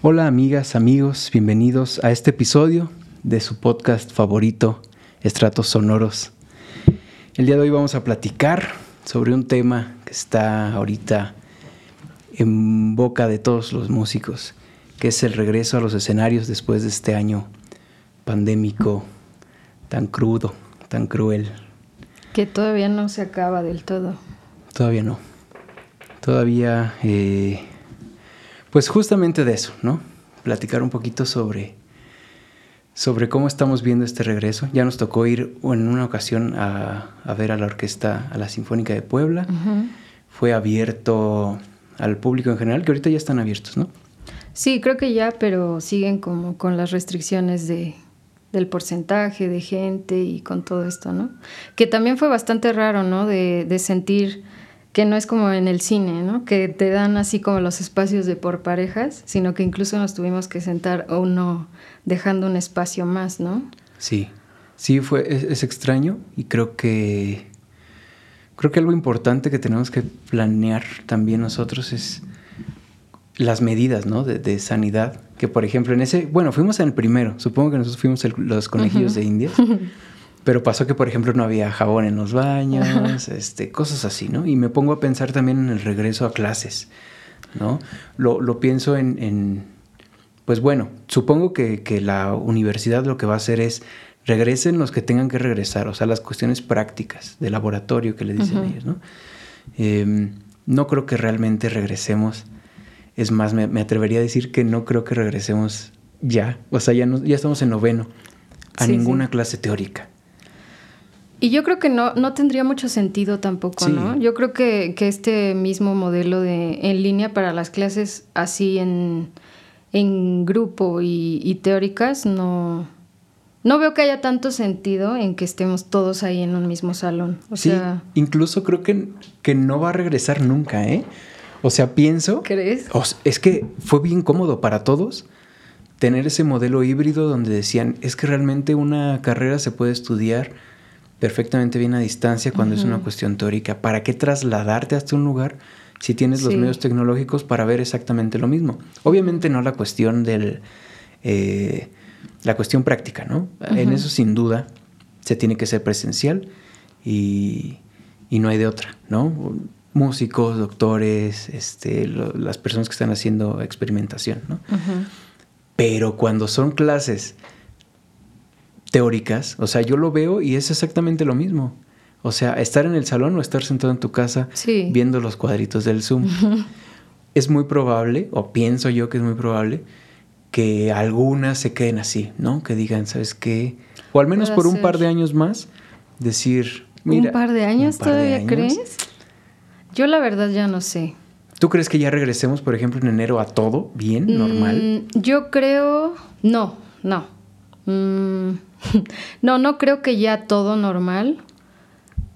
Hola amigas, amigos, bienvenidos a este episodio de su podcast favorito, Estratos Sonoros. El día de hoy vamos a platicar sobre un tema que está ahorita en boca de todos los músicos, que es el regreso a los escenarios después de este año pandémico tan crudo, tan cruel. Que todavía no se acaba del todo. Todavía no. Todavía, eh, pues justamente de eso, ¿no? Platicar un poquito sobre, sobre cómo estamos viendo este regreso. Ya nos tocó ir en una ocasión a, ver a la orquesta, a la Sinfónica de Puebla. Fue abierto al público en general, que ahorita ya están abiertos, ¿no? Sí, creo que ya, pero siguen como con las restricciones de, del porcentaje de gente y con todo esto, ¿no? Que también fue bastante raro, ¿no? De, de, sentir que no es como en el cine, ¿no? Que te dan así como los espacios de por parejas, sino que incluso nos tuvimos que sentar uno dejando un espacio más, ¿no? Sí, sí, fue, es, extraño y creo que, creo que algo importante que tenemos que planear también nosotros es las medidas, ¿no? De, de sanidad que por ejemplo en ese, bueno, fuimos en el primero, supongo que nosotros fuimos los conejillos de India, pero pasó que por ejemplo no había jabón en los baños, este, cosas así, ¿no? Y me pongo a pensar también en el regreso a clases, ¿no? Lo, lo pienso en, en, pues bueno, supongo que, que, la universidad lo que va a hacer es regresen los que tengan que regresar, o sea, las cuestiones prácticas de laboratorio que le dicen ellos, ¿no? Eh, no creo que realmente regresemos es más, me, atrevería a decir que no creo que regresemos ya. O sea, ya, ya estamos en noveno a ninguna clase teórica. Y yo creo que no, no tendría mucho sentido tampoco, ¿no? Yo creo que, este mismo modelo de en línea para las clases así en, grupo y, teóricas no, no veo que haya tanto sentido en que estemos todos ahí en un mismo salón. O sí, sea, incluso creo que, que no va a regresar nunca, ¿eh? O sea, pienso... ¿Crees? es que fue bien cómodo para todos tener ese modelo híbrido donde decían, es que realmente una carrera se puede estudiar perfectamente bien a distancia cuando es una cuestión teórica. ¿Para qué trasladarte hasta un lugar si tienes los medios tecnológicos para ver exactamente lo mismo? Obviamente no la cuestión del... Eh, la cuestión práctica, ¿no? En eso sin duda se tiene que ser presencial y, y no hay de otra, ¿no? músicos, doctores, este, las personas que están haciendo experimentación, ¿no? Pero cuando son clases teóricas, o sea, yo lo veo y es exactamente lo mismo. O sea, estar en el salón o estar sentado en tu casa viendo los cuadritos del Zoom. Es muy probable, o pienso yo que es muy probable, que algunas se queden así, ¿no? Que digan, ¿sabes qué? O al menos por un par de años más, decir, mira. ¿Un par de años todavía crees? Yo la verdad ya no sé. ¿Tú crees que ya regresemos, por ejemplo, en enero a todo bien, mm, normal? yo creo, no, no. Mm, no, no creo que ya todo normal,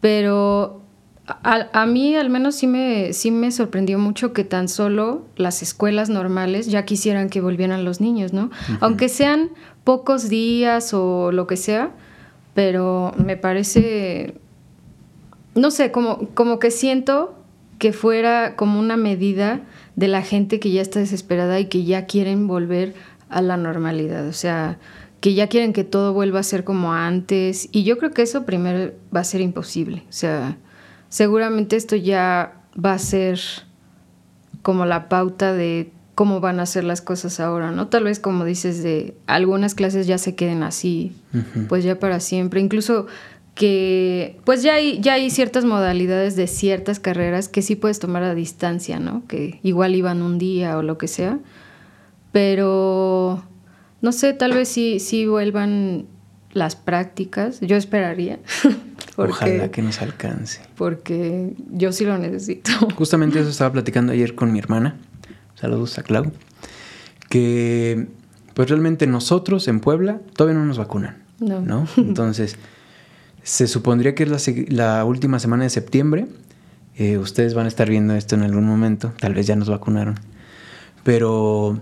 pero a, mí al menos sí me, sí me sorprendió mucho que tan solo las escuelas normales ya quisieran que volvieran los niños, ¿no? Aunque sean pocos días o lo que sea, pero me parece, no sé, como, como que siento que fuera como una medida de la gente que ya está desesperada y que ya quieren volver a la normalidad, o sea, que ya quieren que todo vuelva a ser como antes y yo creo que eso primero va a ser imposible, o sea, seguramente esto ya va a ser como la pauta de cómo van a ser las cosas ahora, ¿no? Tal vez como dices de algunas clases ya se queden así, pues ya para siempre, incluso que pues ya hay, ya hay ciertas modalidades de ciertas carreras que sí puedes tomar a distancia, ¿no? Que igual iban un día o lo que sea. Pero no sé, tal vez sí, sí vuelvan las prácticas. Yo esperaría. Ojalá que nos alcance. Porque yo sí lo necesito. Justamente eso estaba platicando ayer con mi hermana. Saludos a Clau. Que pues realmente nosotros en Puebla todavía no nos vacunan. No. ¿no? Entonces se supondría que es la, última semana de septiembre. Eh, ustedes van a estar viendo esto en algún momento. Tal vez ya nos vacunaron. Pero,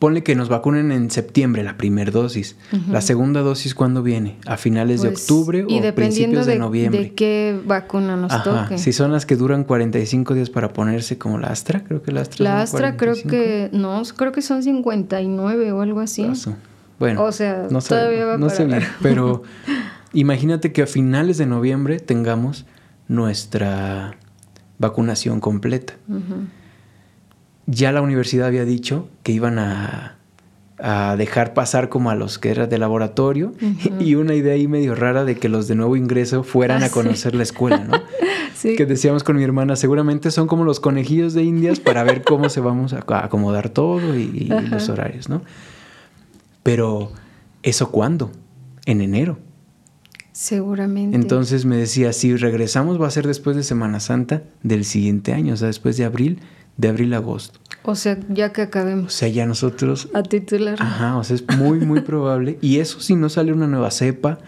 ponle que nos vacunen en septiembre la primera dosis. La segunda dosis, ¿cuándo viene? ¿A finales de Pues, octubre y o principios de, de, noviembre? de qué vacuna nos Ajá, toque. Si son las que duran 45 días para ponerse como la Astra, creo que la Astra La Astra creo 45. que, no, creo que son 59 o algo así. Paso. Bueno, O sea, no todavía va no para sé bien, pero imagínate que a finales de noviembre tengamos nuestra vacunación completa. Ujú. Ya la universidad había dicho que iban a, a dejar pasar como a los que eran de laboratorio y una idea ahí medio rara de que los de nuevo ingreso fueran Ah, a sí. conocer la escuela, ¿no? Sí. Que decíamos con mi hermana, seguramente son como los conejillos de indias para ver cómo se vamos a acomodar todo y, los horarios, ¿no? Pero, ¿eso cuándo? En enero. Seguramente. Entonces me decía, si regresamos va a ser después de Semana Santa del siguiente año, o sea, después de abril, de abril a agosto. O sea, ya que O acabemos sea, ya nosotros... a titular. Ajá, o sea, es muy, muy probable. Y eso si no sale una nueva cepa,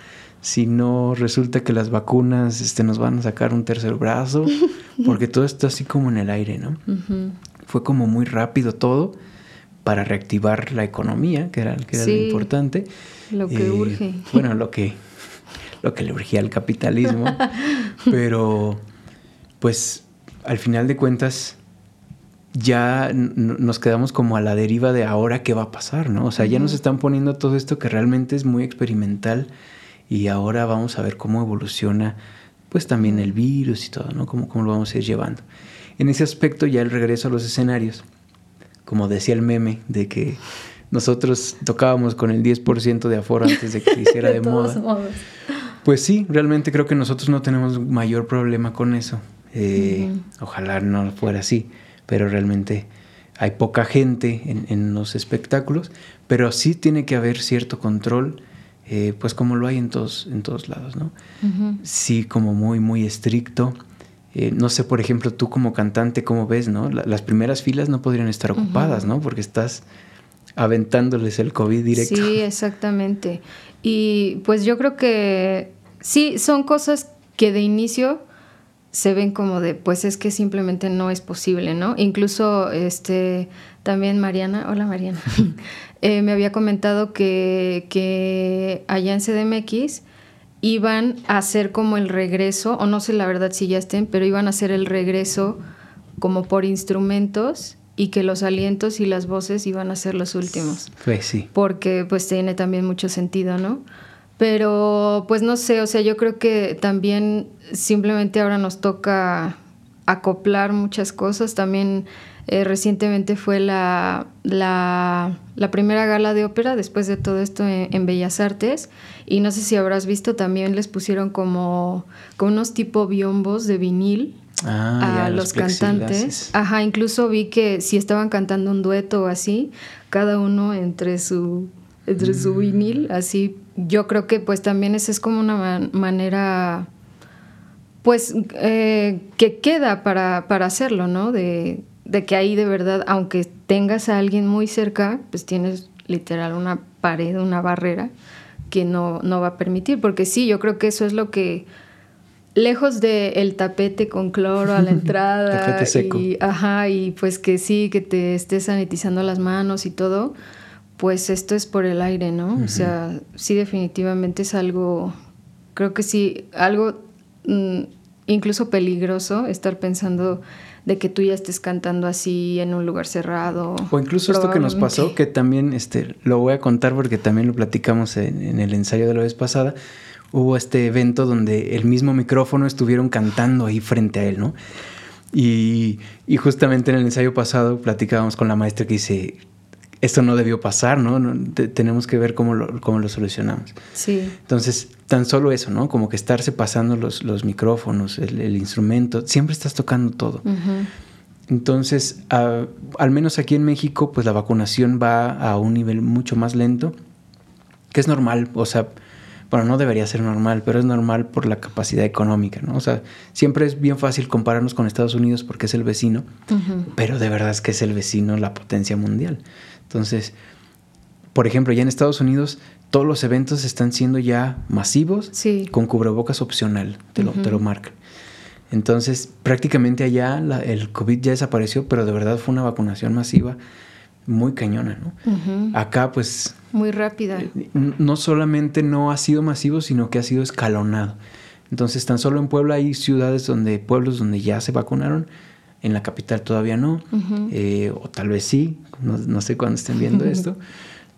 si no resulta que las vacunas este, nos van a sacar un tercer brazo, porque todo está así como en el aire, ¿no? Fue como muy rápido todo para reactivar la economía, que era, que era lo importante. Lo que Eh, urge. Bueno, lo que, lo que le urgía al capitalismo. pero, pues, al final de cuentas, ya nos quedamos como a la deriva de ahora qué va a pasar, ¿no? O sea, ya nos están poniendo todo esto que realmente es muy experimental y ahora vamos a ver cómo evoluciona, pues también el virus y todo, ¿no? Cómo, cómo lo vamos a ir llevando. En ese aspecto, ya el regreso a los escenarios, como decía el meme, de que nosotros tocábamos con el 10% de aforo antes de que se hiciera de, moda. modos. Pues sí, realmente creo que nosotros no tenemos mayor problema con eso. Eh, Ojalá no fuera así, pero realmente hay poca gente en, en los espectáculos, pero sí tiene que haber cierto control, eh, pues como lo hay en todos, en todos lados, ¿no? Sí, como muy, muy estricto. Eh, no sé, por ejemplo, tú como cantante, ¿cómo ves, no? La- las primeras filas no podrían estar ocupadas, ¿no? Porque estás aventándoles el COVID directo. Sí, exactamente. Y pues yo creo que sí, son cosas que de inicio se ven como de, pues es que simplemente no es posible, ¿no? Incluso, este, también Mariana, hola Mariana, eh, me había comentado que, que allá en CDMX iban a hacer como el regreso, o no sé la verdad si ya estén, pero iban a hacer el regreso como por instrumentos y que los alientos y las voces iban a ser los últimos Pues sí. porque pues tiene también mucho sentido, ¿no? Pero pues no sé, o sea, yo creo que también simplemente ahora nos toca acoplar muchas cosas. También eh, recientemente fue la, la, la primera gala de ópera después de todo esto en, en Bellas Artes y no sé si habrás visto, también les pusieron como, como unos tipo biombos de vinil Ah, a los plexiglases. cantantes. Ajá, incluso vi que si estaban cantando un dueto o así, cada uno entre su entre su vinil, así. Yo creo que pues también esa es como una man- manera pues eh, que queda para, para hacerlo, ¿no? De, de que ahí de verdad, aunque tengas a alguien muy cerca, pues tienes literal una pared, una barrera que no, no va a permitir, porque sí, yo creo que eso es lo que lejos de el tapete con cloro a la entrada Tapete seco. y ajá y pues que sí que te estés sanitizando las manos y todo pues esto es por el aire no o sea sí definitivamente es algo creo que sí algo mm, incluso peligroso estar pensando de que tú ya estés cantando así en un lugar cerrado O incluso esto que nos pasó, que también este, lo voy a contar porque también lo platicamos en, en el ensayo de la vez pasada. Hubo este evento donde el mismo micrófono estuvieron cantando ahí frente a él, ¿no? Y, y justamente en el ensayo pasado platicábamos con la maestra que dice, esto no debió pasar, ¿no? No, te- tenemos que ver cómo lo, cómo lo solucionamos. sí Entonces, tan solo eso, ¿no? Como que estarse pasando los, los micrófonos, el, el instrumento, siempre estás tocando todo. Entonces, a- al menos aquí en México, pues la vacunación va a un nivel mucho más lento, que es normal, o sea, bueno, no debería ser normal, pero es normal por la capacidad económica, ¿no? O sea, siempre es bien fácil compararnos con Estados Unidos porque es el vecino, pero de verdad es que es el vecino, la potencia mundial. Entonces, por ejemplo, ya en Estados Unidos todos los eventos están siendo ya masivos Sí. con cubrebocas opcional, te lo, te lo Ujú. marcan. Entonces, prácticamente allá la- el COVID ya desapareció, pero de verdad fue una vacunación masiva muy cañona, ¿no? Acá pues... Muy rápida. Eh, no solamente no ha sido masivo, sino que ha sido escalonado. Entonces, tan solo en Puebla hay ciudades donde, pueblos donde ya se vacunaron, en la capital todavía no, eh, o tal vez sí, no, sé cuándo estén viendo esto,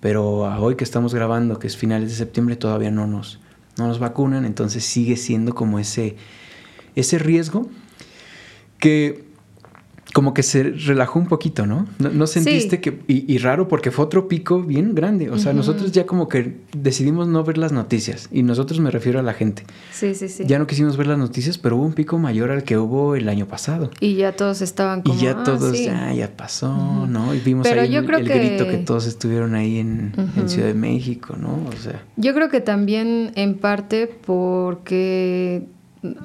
pero hoy que estamos grabando, que es finales de septiembre, todavía no nos, no nos vacunan, entonces sigue siendo como ese, ese riesgo que como que se relajó un poquito, ¿no? ¿No, sentiste que... Y, raro porque fue otro pico bien grande. O sea, nosotros ya como que decidimos no ver las noticias. Y nosotros me refiero a la gente. Sí, sí, sí. Ya no quisimos ver las noticias, pero hubo un pico mayor al que hubo el año pasado. Y ya todos estaban como... Y ya ah, todos, ya, ya pasó, ¿no? Y vimos ahí el, grito que todos estuvieron ahí en, en Ciudad de México, ¿no? O sea... Yo creo que también en parte porque...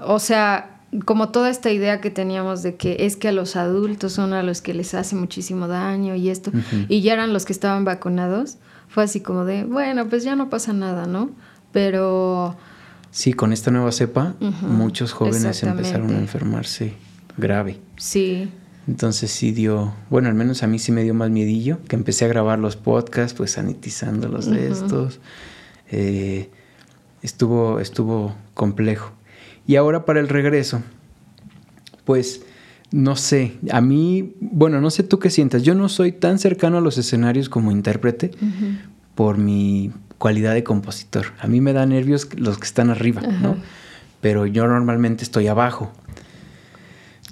O sea como toda esta idea que teníamos de que es que a los adultos son a los que les hace muchísimo daño y esto, y ya eran los que estaban vacunados, fue así como de, bueno, pues ya no pasa nada, ¿no? Pero... Sí, con esta nueva cepa, muchos jóvenes empezaron a enfermarse grave. Sí. Entonces sí dio, bueno, al menos a mí sí me dio más miedillo, que empecé a grabar los podcasts, pues sanitizándolos de estos. Eh, estuvo, estuvo complejo. Y ahora para el regreso, pues no sé, a mí, bueno, no sé tú qué sientas, yo no soy tan cercano a los escenarios como intérprete por mi cualidad de compositor. A mí me da nervios los que están arriba, ¿no? Pero yo normalmente estoy abajo.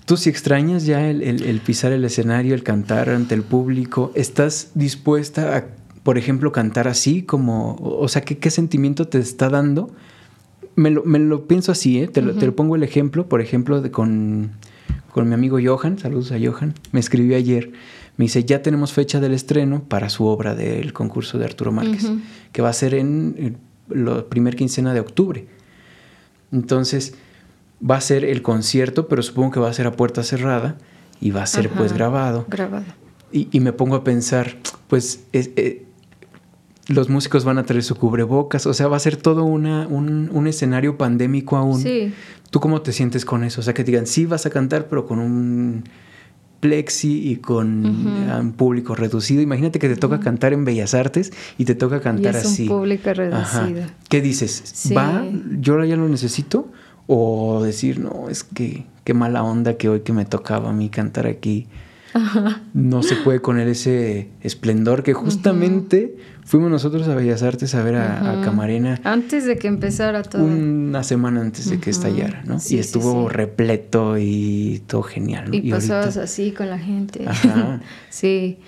¿Tú si extrañas ya el, pisar el escenario, el cantar ante el público? ¿Estás dispuesta a, por ejemplo, cantar así como, o sea, qué, qué sentimiento te está dando me lo, me lo pienso así, ¿eh? te, lo, te, lo, pongo el ejemplo, por ejemplo, de con, con mi amigo Johan, saludos a Johan, me escribió ayer, me dice, ya tenemos fecha del estreno para su obra del concurso de Arturo Márquez, que va a ser en, la primer quincena de octubre. Entonces, va a ser el concierto, pero supongo que va a ser a puerta cerrada y va a ser pues grabado. Grabado. Y, y, me pongo a pensar, pues es, eh, los músicos van a traer su cubrebocas, o sea, va a ser todo una, un, escenario pandémico aún. Sí. ¿Tú cómo te sientes con eso? O sea, que digan, sí vas a cantar, pero con un plexi y con un público reducido. Imagínate que te toca cantar en Bellas Artes y te toca cantar y es así. Un público reducido. ¿Qué dices? ¿Va? ¿Yo ya lo necesito? O decir, no, es que qué mala onda que hoy que me tocaba a mí cantar aquí. No se puede con él ese esplendor que justamente Fuimos nosotros a Bellas Artes a ver a, Camarena. Antes de que empezara todo. Una semana antes de que estallara, ¿no? y estuvo repleto y todo genial. Y, pasabas así con la gente. Ajá. sí.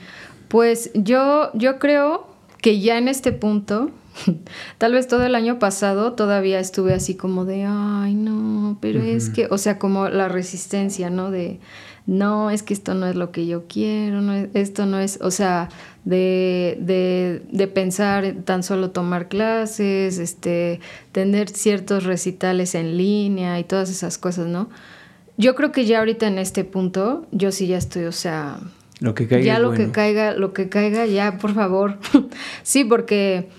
Pues yo, yo creo que ya en este punto, tal vez todo el año pasado todavía estuve así como de, ay, no, pero es que, o sea, como la resistencia, ¿no? De, no, es que esto no es lo que yo quiero, no esto no es, o sea, de, de, de, pensar tan solo tomar clases, este, tener ciertos recitales en línea y todas esas cosas, ¿no? Yo creo que ya ahorita en este punto, yo sí ya estoy, o sea, lo que caiga ya lo que caiga, lo que caiga, ya, por favor. sí, porque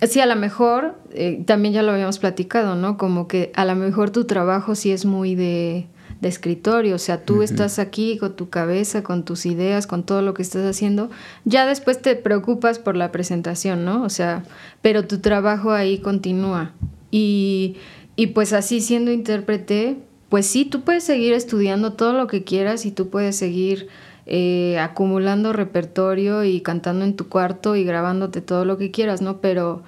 sí, a lo mejor, eh, también ya lo habíamos platicado, ¿no? Como que a lo mejor tu trabajo sí es muy de de escritorio, o sea, tú estás aquí con tu cabeza, con tus ideas, con todo lo que estás haciendo, ya después te preocupas por la presentación, ¿no? O sea, pero tu trabajo ahí continúa. Y, y pues así siendo intérprete, pues sí, tú puedes seguir estudiando todo lo que quieras y tú puedes seguir eh, acumulando repertorio y cantando en tu cuarto y grabándote todo lo que quieras, ¿no? Pero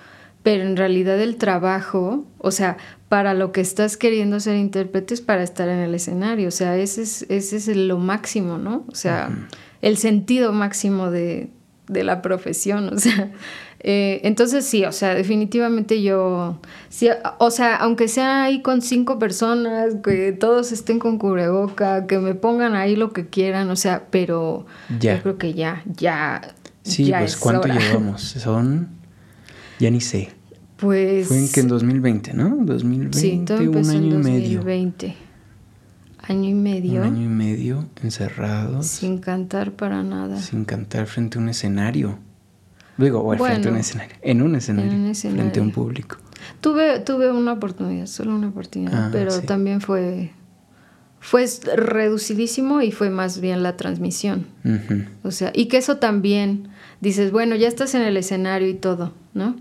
pero en realidad el trabajo, o sea, para lo que estás queriendo ser intérprete es para estar en el escenario, o sea, ese es, ese es lo máximo, ¿no? O sea, el sentido máximo de, la profesión, o sea, eh, entonces sí, o sea, definitivamente yo, sí, o sea, aunque sea ahí con cinco personas, que todos estén con cubreboca, que me pongan ahí lo que quieran, o sea, pero yo creo que ya, ya. Sí, pues ¿cuánto llevamos? Son ya ni sé. Pues. Fue en que en 2020, ¿no? 2020, sí, todo un año en 2020. y medio. Año y medio. Un año y medio encerrados. Sin cantar para nada. Sin cantar frente a un escenario. Digo, bueno, frente a un escenario. En un escenario. En un escenario. Frente a un público. Tuve, tuve una oportunidad, solo una oportunidad, ah, pero también fue fue reducidísimo y fue más bien la transmisión. O sea, y que eso también, dices, bueno, ya estás en el escenario y todo, ¿no?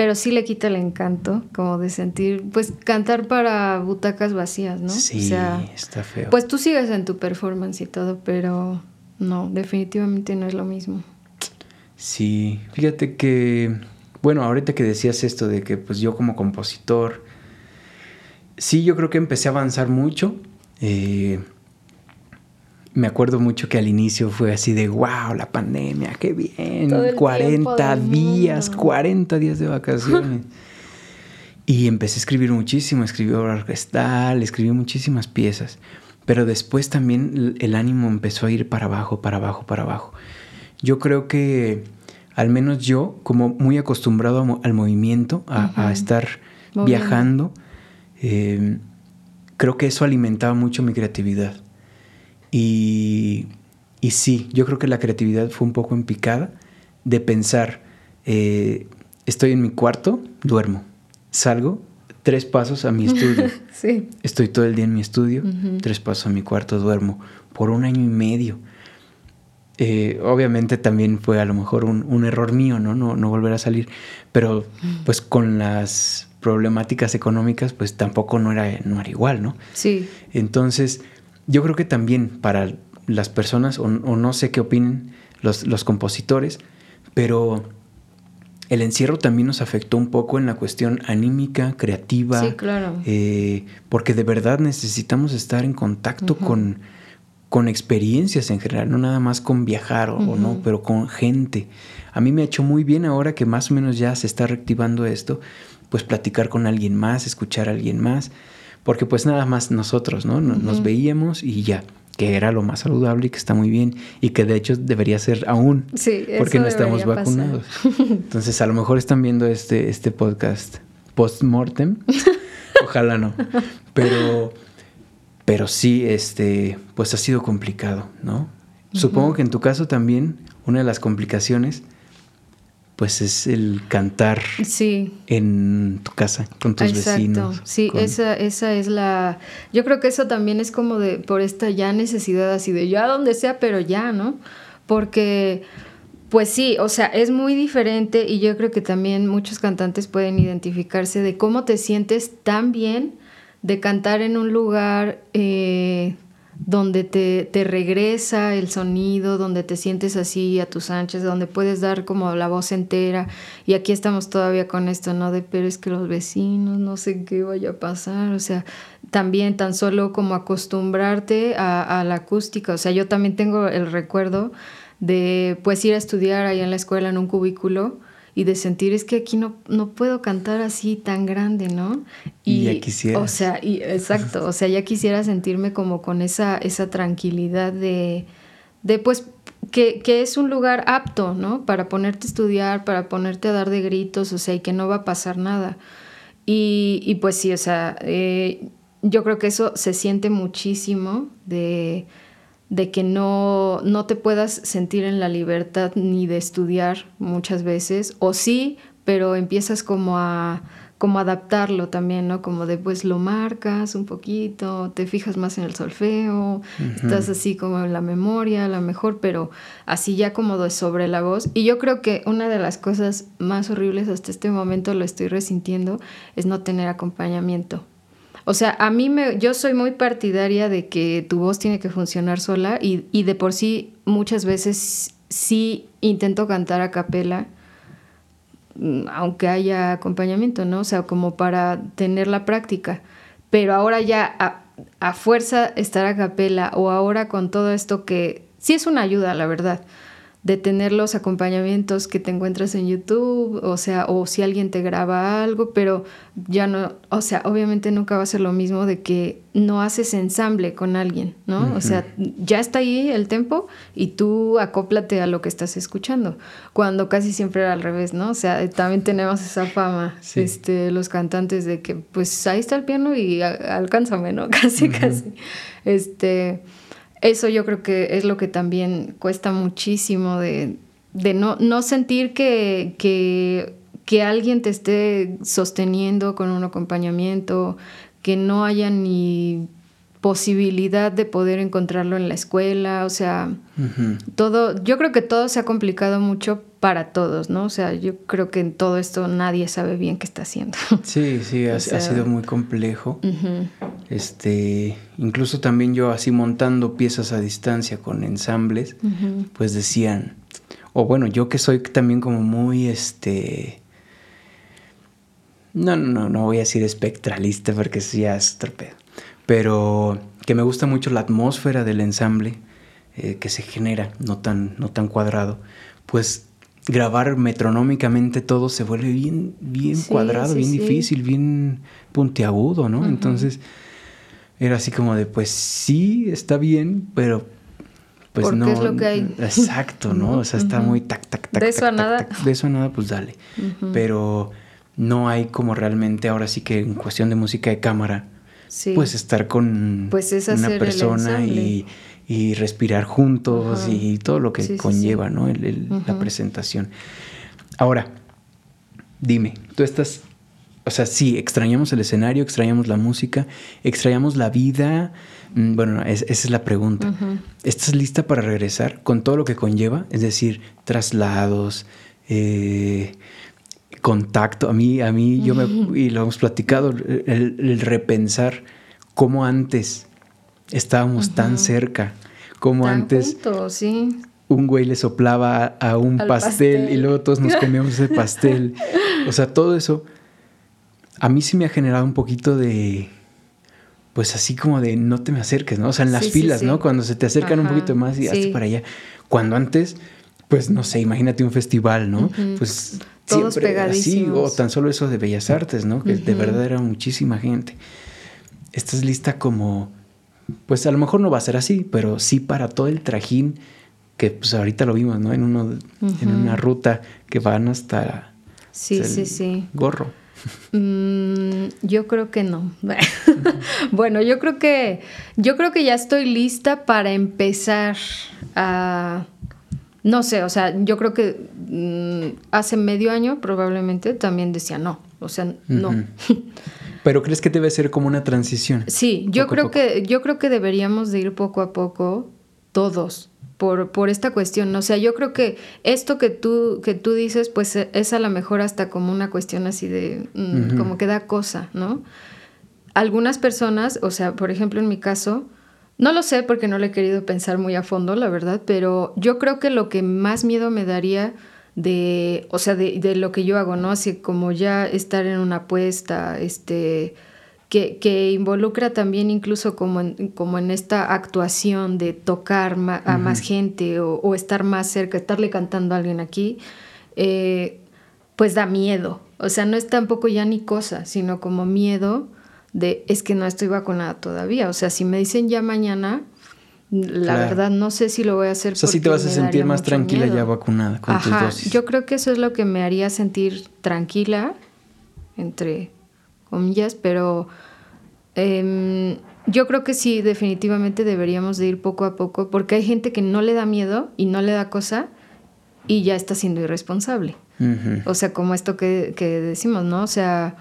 Pero sí le quita el encanto, como de sentir, pues cantar para butacas vacías, ¿no? Sí, está feo. Pues tú sigues en tu performance y todo, pero no, definitivamente no es lo mismo. Sí, fíjate que, bueno, ahorita que decías esto de que pues yo como compositor, sí, yo creo que empecé a avanzar mucho eh, me acuerdo mucho que al inicio fue así de, wow, la pandemia, qué bien, 40 días, 40 días de vacaciones. y empecé a escribir muchísimo, escribí obra orquestal, escribí muchísimas piezas, pero después también el ánimo empezó a ir para abajo, para abajo, para abajo. Yo creo que, al menos yo, como muy acostumbrado al movimiento, a, estar viajando, eh, creo que eso alimentaba mucho mi creatividad. Y, y sí, yo creo que la creatividad fue un poco en picada de pensar, eh, estoy en mi cuarto, duermo, salgo, tres pasos a mi estudio. sí. Estoy todo el día en mi estudio, tres pasos a mi cuarto, duermo, por un año y medio. Eh, obviamente también fue a lo mejor un, un error mío, ¿no? ¿no? No volver a salir, pero pues con las problemáticas económicas, pues tampoco no era, no era igual, ¿no? Sí. Entonces, yo creo que también para las personas, o, no sé qué opinen los, los, compositores, pero el encierro también nos afectó un poco en la cuestión anímica, creativa. Sí, claro. Eh, porque de verdad necesitamos estar en contacto con, con experiencias en general, no nada más con viajar o, no, pero con gente. A mí me ha hecho muy bien ahora que más o menos ya se está reactivando esto, pues platicar con alguien más, escuchar a alguien más, porque pues nada más nosotros, ¿no? Nos, veíamos y ya, que era lo más saludable y que está muy bien y que de hecho debería ser aún, sí, porque no estamos vacunados. Entonces a lo mejor están viendo este, este podcast post-mortem, ojalá no, pero, pero sí, este, pues ha sido complicado, ¿no? Supongo que en tu caso también una de las complicaciones pues es el cantar sí. en tu casa con tus Exacto. Sí, esa, esa es la. Yo creo que eso también es como de por esta ya necesidad así de ya donde sea, pero ya, ¿no? Porque, pues sí, o sea, es muy diferente y yo creo que también muchos cantantes pueden identificarse de cómo te sientes tan bien de cantar en un lugar. Eh, donde te, te, regresa el sonido, donde te sientes así a tus anchas, donde puedes dar como la voz entera. Y aquí estamos todavía con esto, ¿no? De, pero es que los vecinos, no sé qué vaya a pasar. O sea, también tan solo como acostumbrarte a, a la acústica. O sea, yo también tengo el recuerdo de pues ir a estudiar ahí en la escuela en un cubículo y de sentir es que aquí no, no puedo cantar así tan grande, ¿no? Y, ya quisiera. O sea, y, exacto, o sea, ya quisiera sentirme como con esa, esa tranquilidad de, de pues, que, que, es un lugar apto, ¿no? Para ponerte a estudiar, para ponerte a dar de gritos, o sea, y que no va a pasar nada. Y, y pues sí, o sea, eh, yo creo que eso se siente muchísimo de de que no, no te puedas sentir en la libertad ni de estudiar muchas veces, o sí, pero empiezas como a como adaptarlo también, ¿no? Como de pues lo marcas un poquito, te fijas más en el solfeo, estás así como en la memoria, a lo mejor, pero así ya como de sobre la voz. Y yo creo que una de las cosas más horribles hasta este momento lo estoy resintiendo es no tener acompañamiento. O sea, a mí me, yo soy muy partidaria de que tu voz tiene que funcionar sola y, y de por sí muchas veces sí intento cantar a capela, mm, aunque haya acompañamiento, ¿no? O sea, como para tener la práctica. Pero ahora ya a, a fuerza estar a capela o ahora con todo esto que sí es una ayuda, la verdad de tener los acompañamientos que te encuentras en YouTube, o sea, o si alguien te graba algo, pero ya no, o sea, obviamente nunca va a ser lo mismo de que no haces ensamble con alguien, ¿no? O sea, ya está ahí el tempo y tú acóplate a lo que estás escuchando, cuando casi siempre era al revés, ¿no? O sea, también tenemos esa fama, este, los cantantes de que, pues ahí está el piano y alcánzame, ¿no? Casi, casi. Este eso yo creo que es lo que también cuesta muchísimo de, no, no, sentir que, que, que, alguien te esté sosteniendo con un acompañamiento, que no haya ni posibilidad de poder encontrarlo en la escuela, o sea, todo, yo creo que todo se ha complicado mucho para todos, ¿no? O sea, yo creo que en todo esto nadie sabe bien qué está haciendo. Sí, sí, ha, sido muy complejo. Este, incluso también yo así montando piezas a distancia con ensambles, pues decían, o bueno, yo que soy también como muy, este, no, no, no voy a decir espectralista porque ya es torpedo pero que me gusta mucho la atmósfera del ensamble eh, que se genera, no tan, no tan cuadrado, pues grabar metronómicamente todo se vuelve bien, bien cuadrado, bien difícil, bien puntiagudo, ¿no? Entonces era así como de, pues sí, está bien, pero pues no. es lo que hay. Exacto, ¿no? O sea, está muy tac, tac, tac. De eso a nada. de eso a nada, pues dale. Pero no hay como realmente ahora sí que en cuestión de música de cámara pues estar con pues una persona y, respirar juntos y todo lo que conlleva ¿no? la presentación. Ahora, dime, tú estás, o sea, sí, extrañamos el escenario, extrañamos la música, extrañamos la vida. Mm, bueno, esa es la pregunta. ¿Estás lista para regresar con todo lo que conlleva? Es decir, traslados, eh, contacto. A mí, a mí, yo me, y lo hemos platicado, el, repensar cómo antes estábamos tan cerca, cómo antes un güey le soplaba a un pastel, y luego todos nos comíamos ese pastel. O sea, todo eso a mí sí me ha generado un poquito de, pues así como de no te me acerques, ¿no? O sea, en las filas, ¿no? Cuando se te acercan un poquito más y hasta para allá. Cuando antes, pues no sé, imagínate un festival, ¿no? Pues todos pegadísimos. o tan solo eso de Bellas Artes, ¿no? Que de verdad era muchísima gente. Estás lista como, pues a lo mejor no va a ser así, pero sí para todo el trajín que pues ahorita lo vimos, ¿no? En, uno, en una ruta que van hasta sí, sí, sí. gorro. Mm, yo creo que no. bueno, yo creo que yo creo que ya estoy lista para empezar a no sé, o sea, yo creo que mm, hace medio año probablemente también decía no, o sea, no. Pero crees que debe ser como una transición? Sí, yo creo que yo creo que deberíamos de ir poco a poco todos por, por esta cuestión. O sea, yo creo que esto que tú que tú dices, pues es a lo mejor hasta como una cuestión así de mm, como que da cosa, ¿no? Algunas personas, o sea, por ejemplo en mi caso, no lo sé porque no lo he querido pensar muy a fondo, la verdad, pero yo creo que lo que más miedo me daría de, o sea, de, lo que yo hago, ¿no? Así como ya estar en una apuesta, este, que, que involucra también incluso como en, como en esta actuación de tocar a más gente o, estar más cerca, estarle cantando a alguien aquí, eh, pues da miedo. O sea, no es tampoco ya ni cosa, sino como miedo de es que no estoy vacunada todavía. O sea, si me dicen ya mañana, la verdad no sé si lo voy a hacer. O sea, si te vas a sentir más tranquila ya vacunada con tus dosis. Yo creo que eso es lo que me haría sentir tranquila, entre comillas, pero em, yo creo que sí, definitivamente deberíamos de ir poco a poco, porque hay gente que no le da miedo y no le da cosa y ya está siendo irresponsable. O sea, como esto que, que decimos, ¿no? O sea,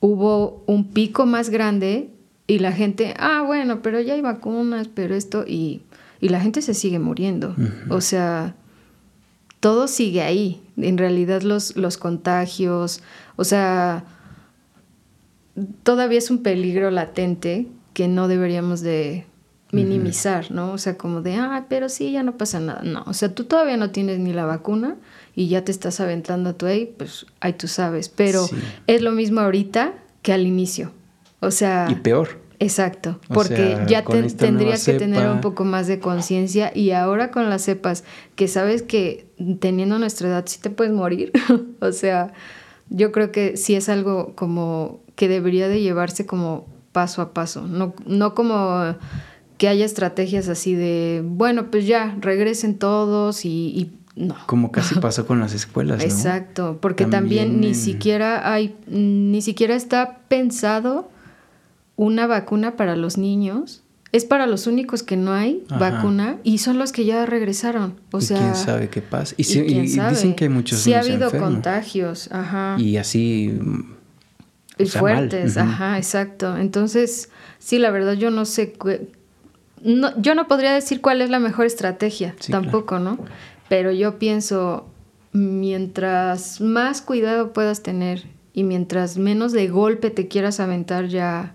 hubo un pico más grande y la gente, ah, bueno, pero ya hay vacunas, pero esto, y, la gente se sigue muriendo. O sea, todo sigue ahí. En realidad los, los contagios, o sea, todavía es un peligro latente que no deberíamos de minimizar, ¿no? O sea, como de, ah, pero sí, ya no pasa nada. No, o sea, tú todavía no tienes ni la vacuna y ya te estás aventando a tu ahí, pues ahí tú sabes. Pero es lo mismo ahorita que al inicio. O sea... Y peor. Exacto, porque ya tendrías que tener un poco más de conciencia y ahora con las cepas, que sabes que teniendo nuestra edad sí te puedes morir, o sea, yo creo que sí es algo como que debería de llevarse como paso a paso, no, no como que haya estrategias así de, bueno, pues ya, regresen todos y no. Como casi pasó con las escuelas, ¿no? Exacto, porque también, ni siquiera hay, ni siquiera está pensado una vacuna para los niños. Es para los únicos que no hay vacuna y son los que ya regresaron. O sea, quién sabe qué pasa. Y, dicen que hay muchos Sí ha habido contagios, ajá. Y así Y fuertes, ajá, exacto. Entonces, sí, la verdad yo no sé, no, yo no podría decir cuál es la mejor estrategia, tampoco, ¿no? Pero yo pienso, mientras más cuidado puedas tener y mientras menos de golpe te quieras aventar ya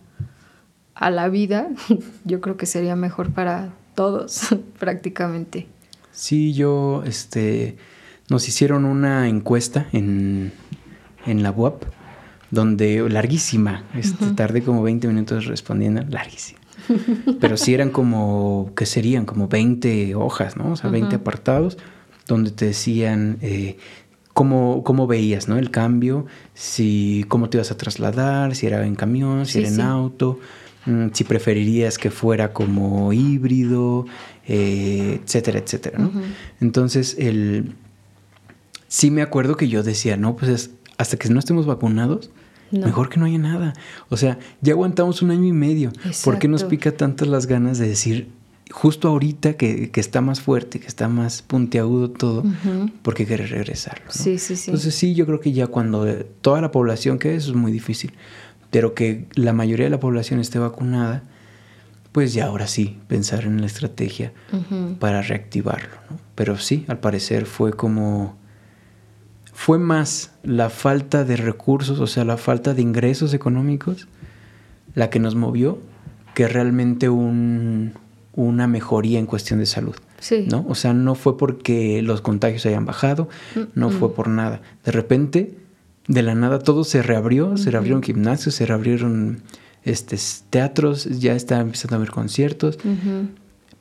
a la vida, yo creo que sería mejor para todos, prácticamente. Sí, yo, este, nos hicieron una encuesta en, en la UAP, donde, larguísima, este, tardé como 20 minutos respondiendo, larguísima. Pero sí eran como, que serían? Como 20 hojas, ¿no? O sea, 20 apartados, donde te decían eh, cómo, cómo, veías, ¿no? El cambio, si, cómo te ibas a trasladar, si era en camión, si era en auto, mm, si preferirías que fuera como híbrido, eh, etcétera, etcétera, ¿no? Entonces, el, sí me acuerdo que yo decía, no, pues hasta que no estemos vacunados, mejor que no haya nada. O sea, ya aguantamos un año y medio. ¿Por qué nos pica tanto las ganas de decir, justo ahorita que, está más fuerte, que está más puntiagudo todo, porque que regresarlo? Sí, sí, sí. Entonces sí, yo creo que ya cuando toda la población, que eso es muy difícil, pero que la mayoría de la población esté vacunada, pues ya ahora sí, pensar en la estrategia para reactivarlo. Pero sí, al parecer fue como... Fue más la falta de recursos, o sea, la falta de ingresos económicos, la que nos movió, que realmente un, una mejoría en cuestión de salud. Sí. ¿no? O sea, no fue porque los contagios hayan bajado, no fue por nada. De repente, de la nada, todo se reabrió, se reabrieron gimnasios, se reabrieron este, teatros, ya está empezando a haber conciertos,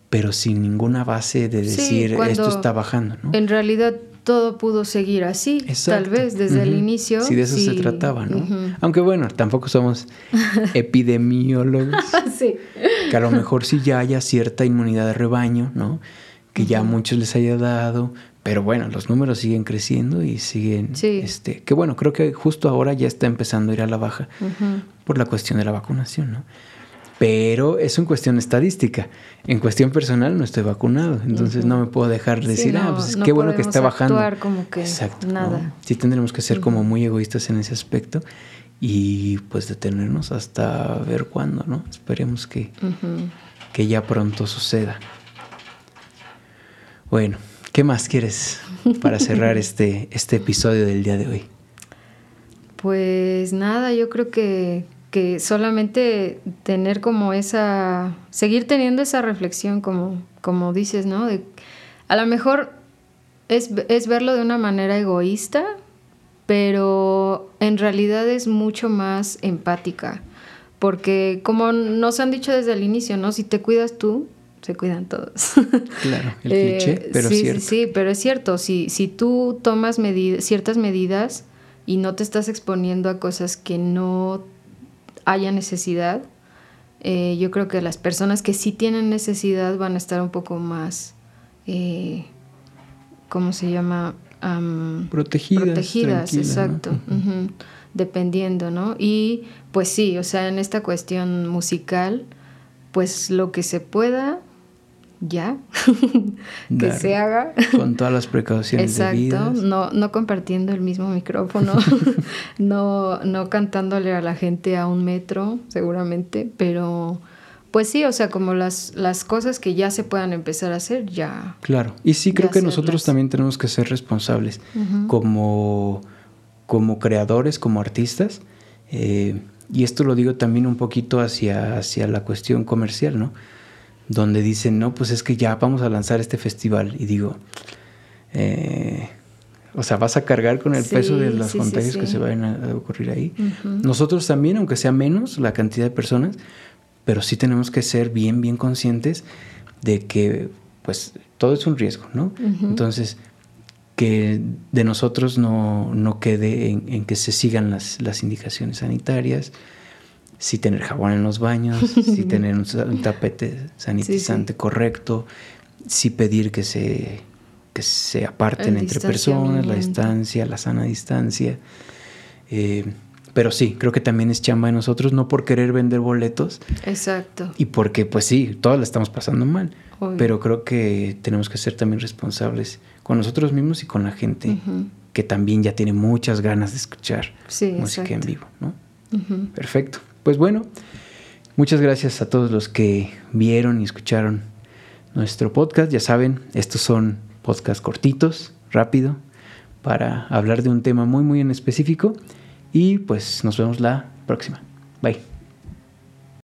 pero sin ninguna base de decir esto está bajando. ¿no? En realidad todo pudo seguir así, tal vez desde el inicio. Sí, de eso se trataba, ¿no? Aunque bueno, tampoco somos epidemiólogos. sí. Que a lo mejor sí ya haya cierta inmunidad de rebaño, ¿no? Que ya a muchos les haya dado, pero bueno, los números siguen creciendo y siguen, este, que bueno, creo que justo ahora ya está empezando a ir a la baja por la cuestión de la vacunación, ¿no? Pero eso en cuestión estadística. En cuestión personal no estoy vacunado, entonces no me puedo dejar de decir, ah, pues qué bueno que está bajando. como que Exacto. Nada. Sí tendremos que ser como muy egoístas en ese aspecto y pues detenernos hasta ver cuándo, ¿no? Esperemos que, que ya pronto suceda. Bueno, ¿Qué más quieres para cerrar este, este episodio del día de hoy? Pues nada, yo creo que, que solamente tener como esa, seguir teniendo esa reflexión, como, como dices, ¿no? De, a lo mejor es, es verlo de una manera egoísta, pero en realidad es mucho más empática. Porque como nos han dicho desde el inicio, ¿no? Si te cuidas tú, se cuidan todos. Claro, el cliché, eh, pero sí, cierto. Sí, pero es cierto. Si, si tú tomas ciertas medidas y no te estás exponiendo a cosas que no haya necesidad, eh, yo creo que las personas que sí tienen necesidad van a estar un poco más, eh, ¿cómo se llama? protegidas. Protegidas, exacto. Dependiendo, ¿no? Y pues sí, o sea, en esta cuestión musical, pues lo que se pueda ya, que se haga. Con todas las precauciones Exacto, no, no compartiendo el mismo micrófono, no, no cantándole a la gente a un metro, seguramente, pero pues sí, o sea, como las, las cosas que ya se puedan empezar a hacer, ya. Claro, y sí creo que nosotros también tenemos que ser responsables como, como creadores, como artistas. Eh, y esto lo digo también un poquito hacia, hacia la cuestión comercial, ¿no? Donde dicen, no, pues es que ya vamos a lanzar este festival. Y digo, eh, o sea, vas a cargar con el peso de los contagios que se vayan a, ocurrir ahí. Nosotros también, aunque sea menos la cantidad de personas, pero sí tenemos que ser bien, bien conscientes de que, pues, todo es un riesgo, ¿no? Entonces, que de nosotros no, no quede en, en, que se sigan las, las indicaciones sanitarias, si tener jabón en los baños, si tener un, tapete sanitizante correcto, si pedir que se, que se aparten entre personas, la distancia, la sana distancia. Eh, pero sí, creo que también es chamba de nosotros, no por querer vender boletos. Exacto. Y porque, pues sí, todos la estamos pasando mal. Pero creo que tenemos que ser también responsables con nosotros mismos y con la gente que también ya tiene muchas ganas de escuchar música en vivo, ¿no? Perfecto. Pues bueno, muchas gracias a todos los que vieron y escucharon nuestro podcast. Ya saben, estos son podcasts cortitos, rápido, para hablar de un tema muy, muy en específico. Y pues nos vemos la próxima. Bye.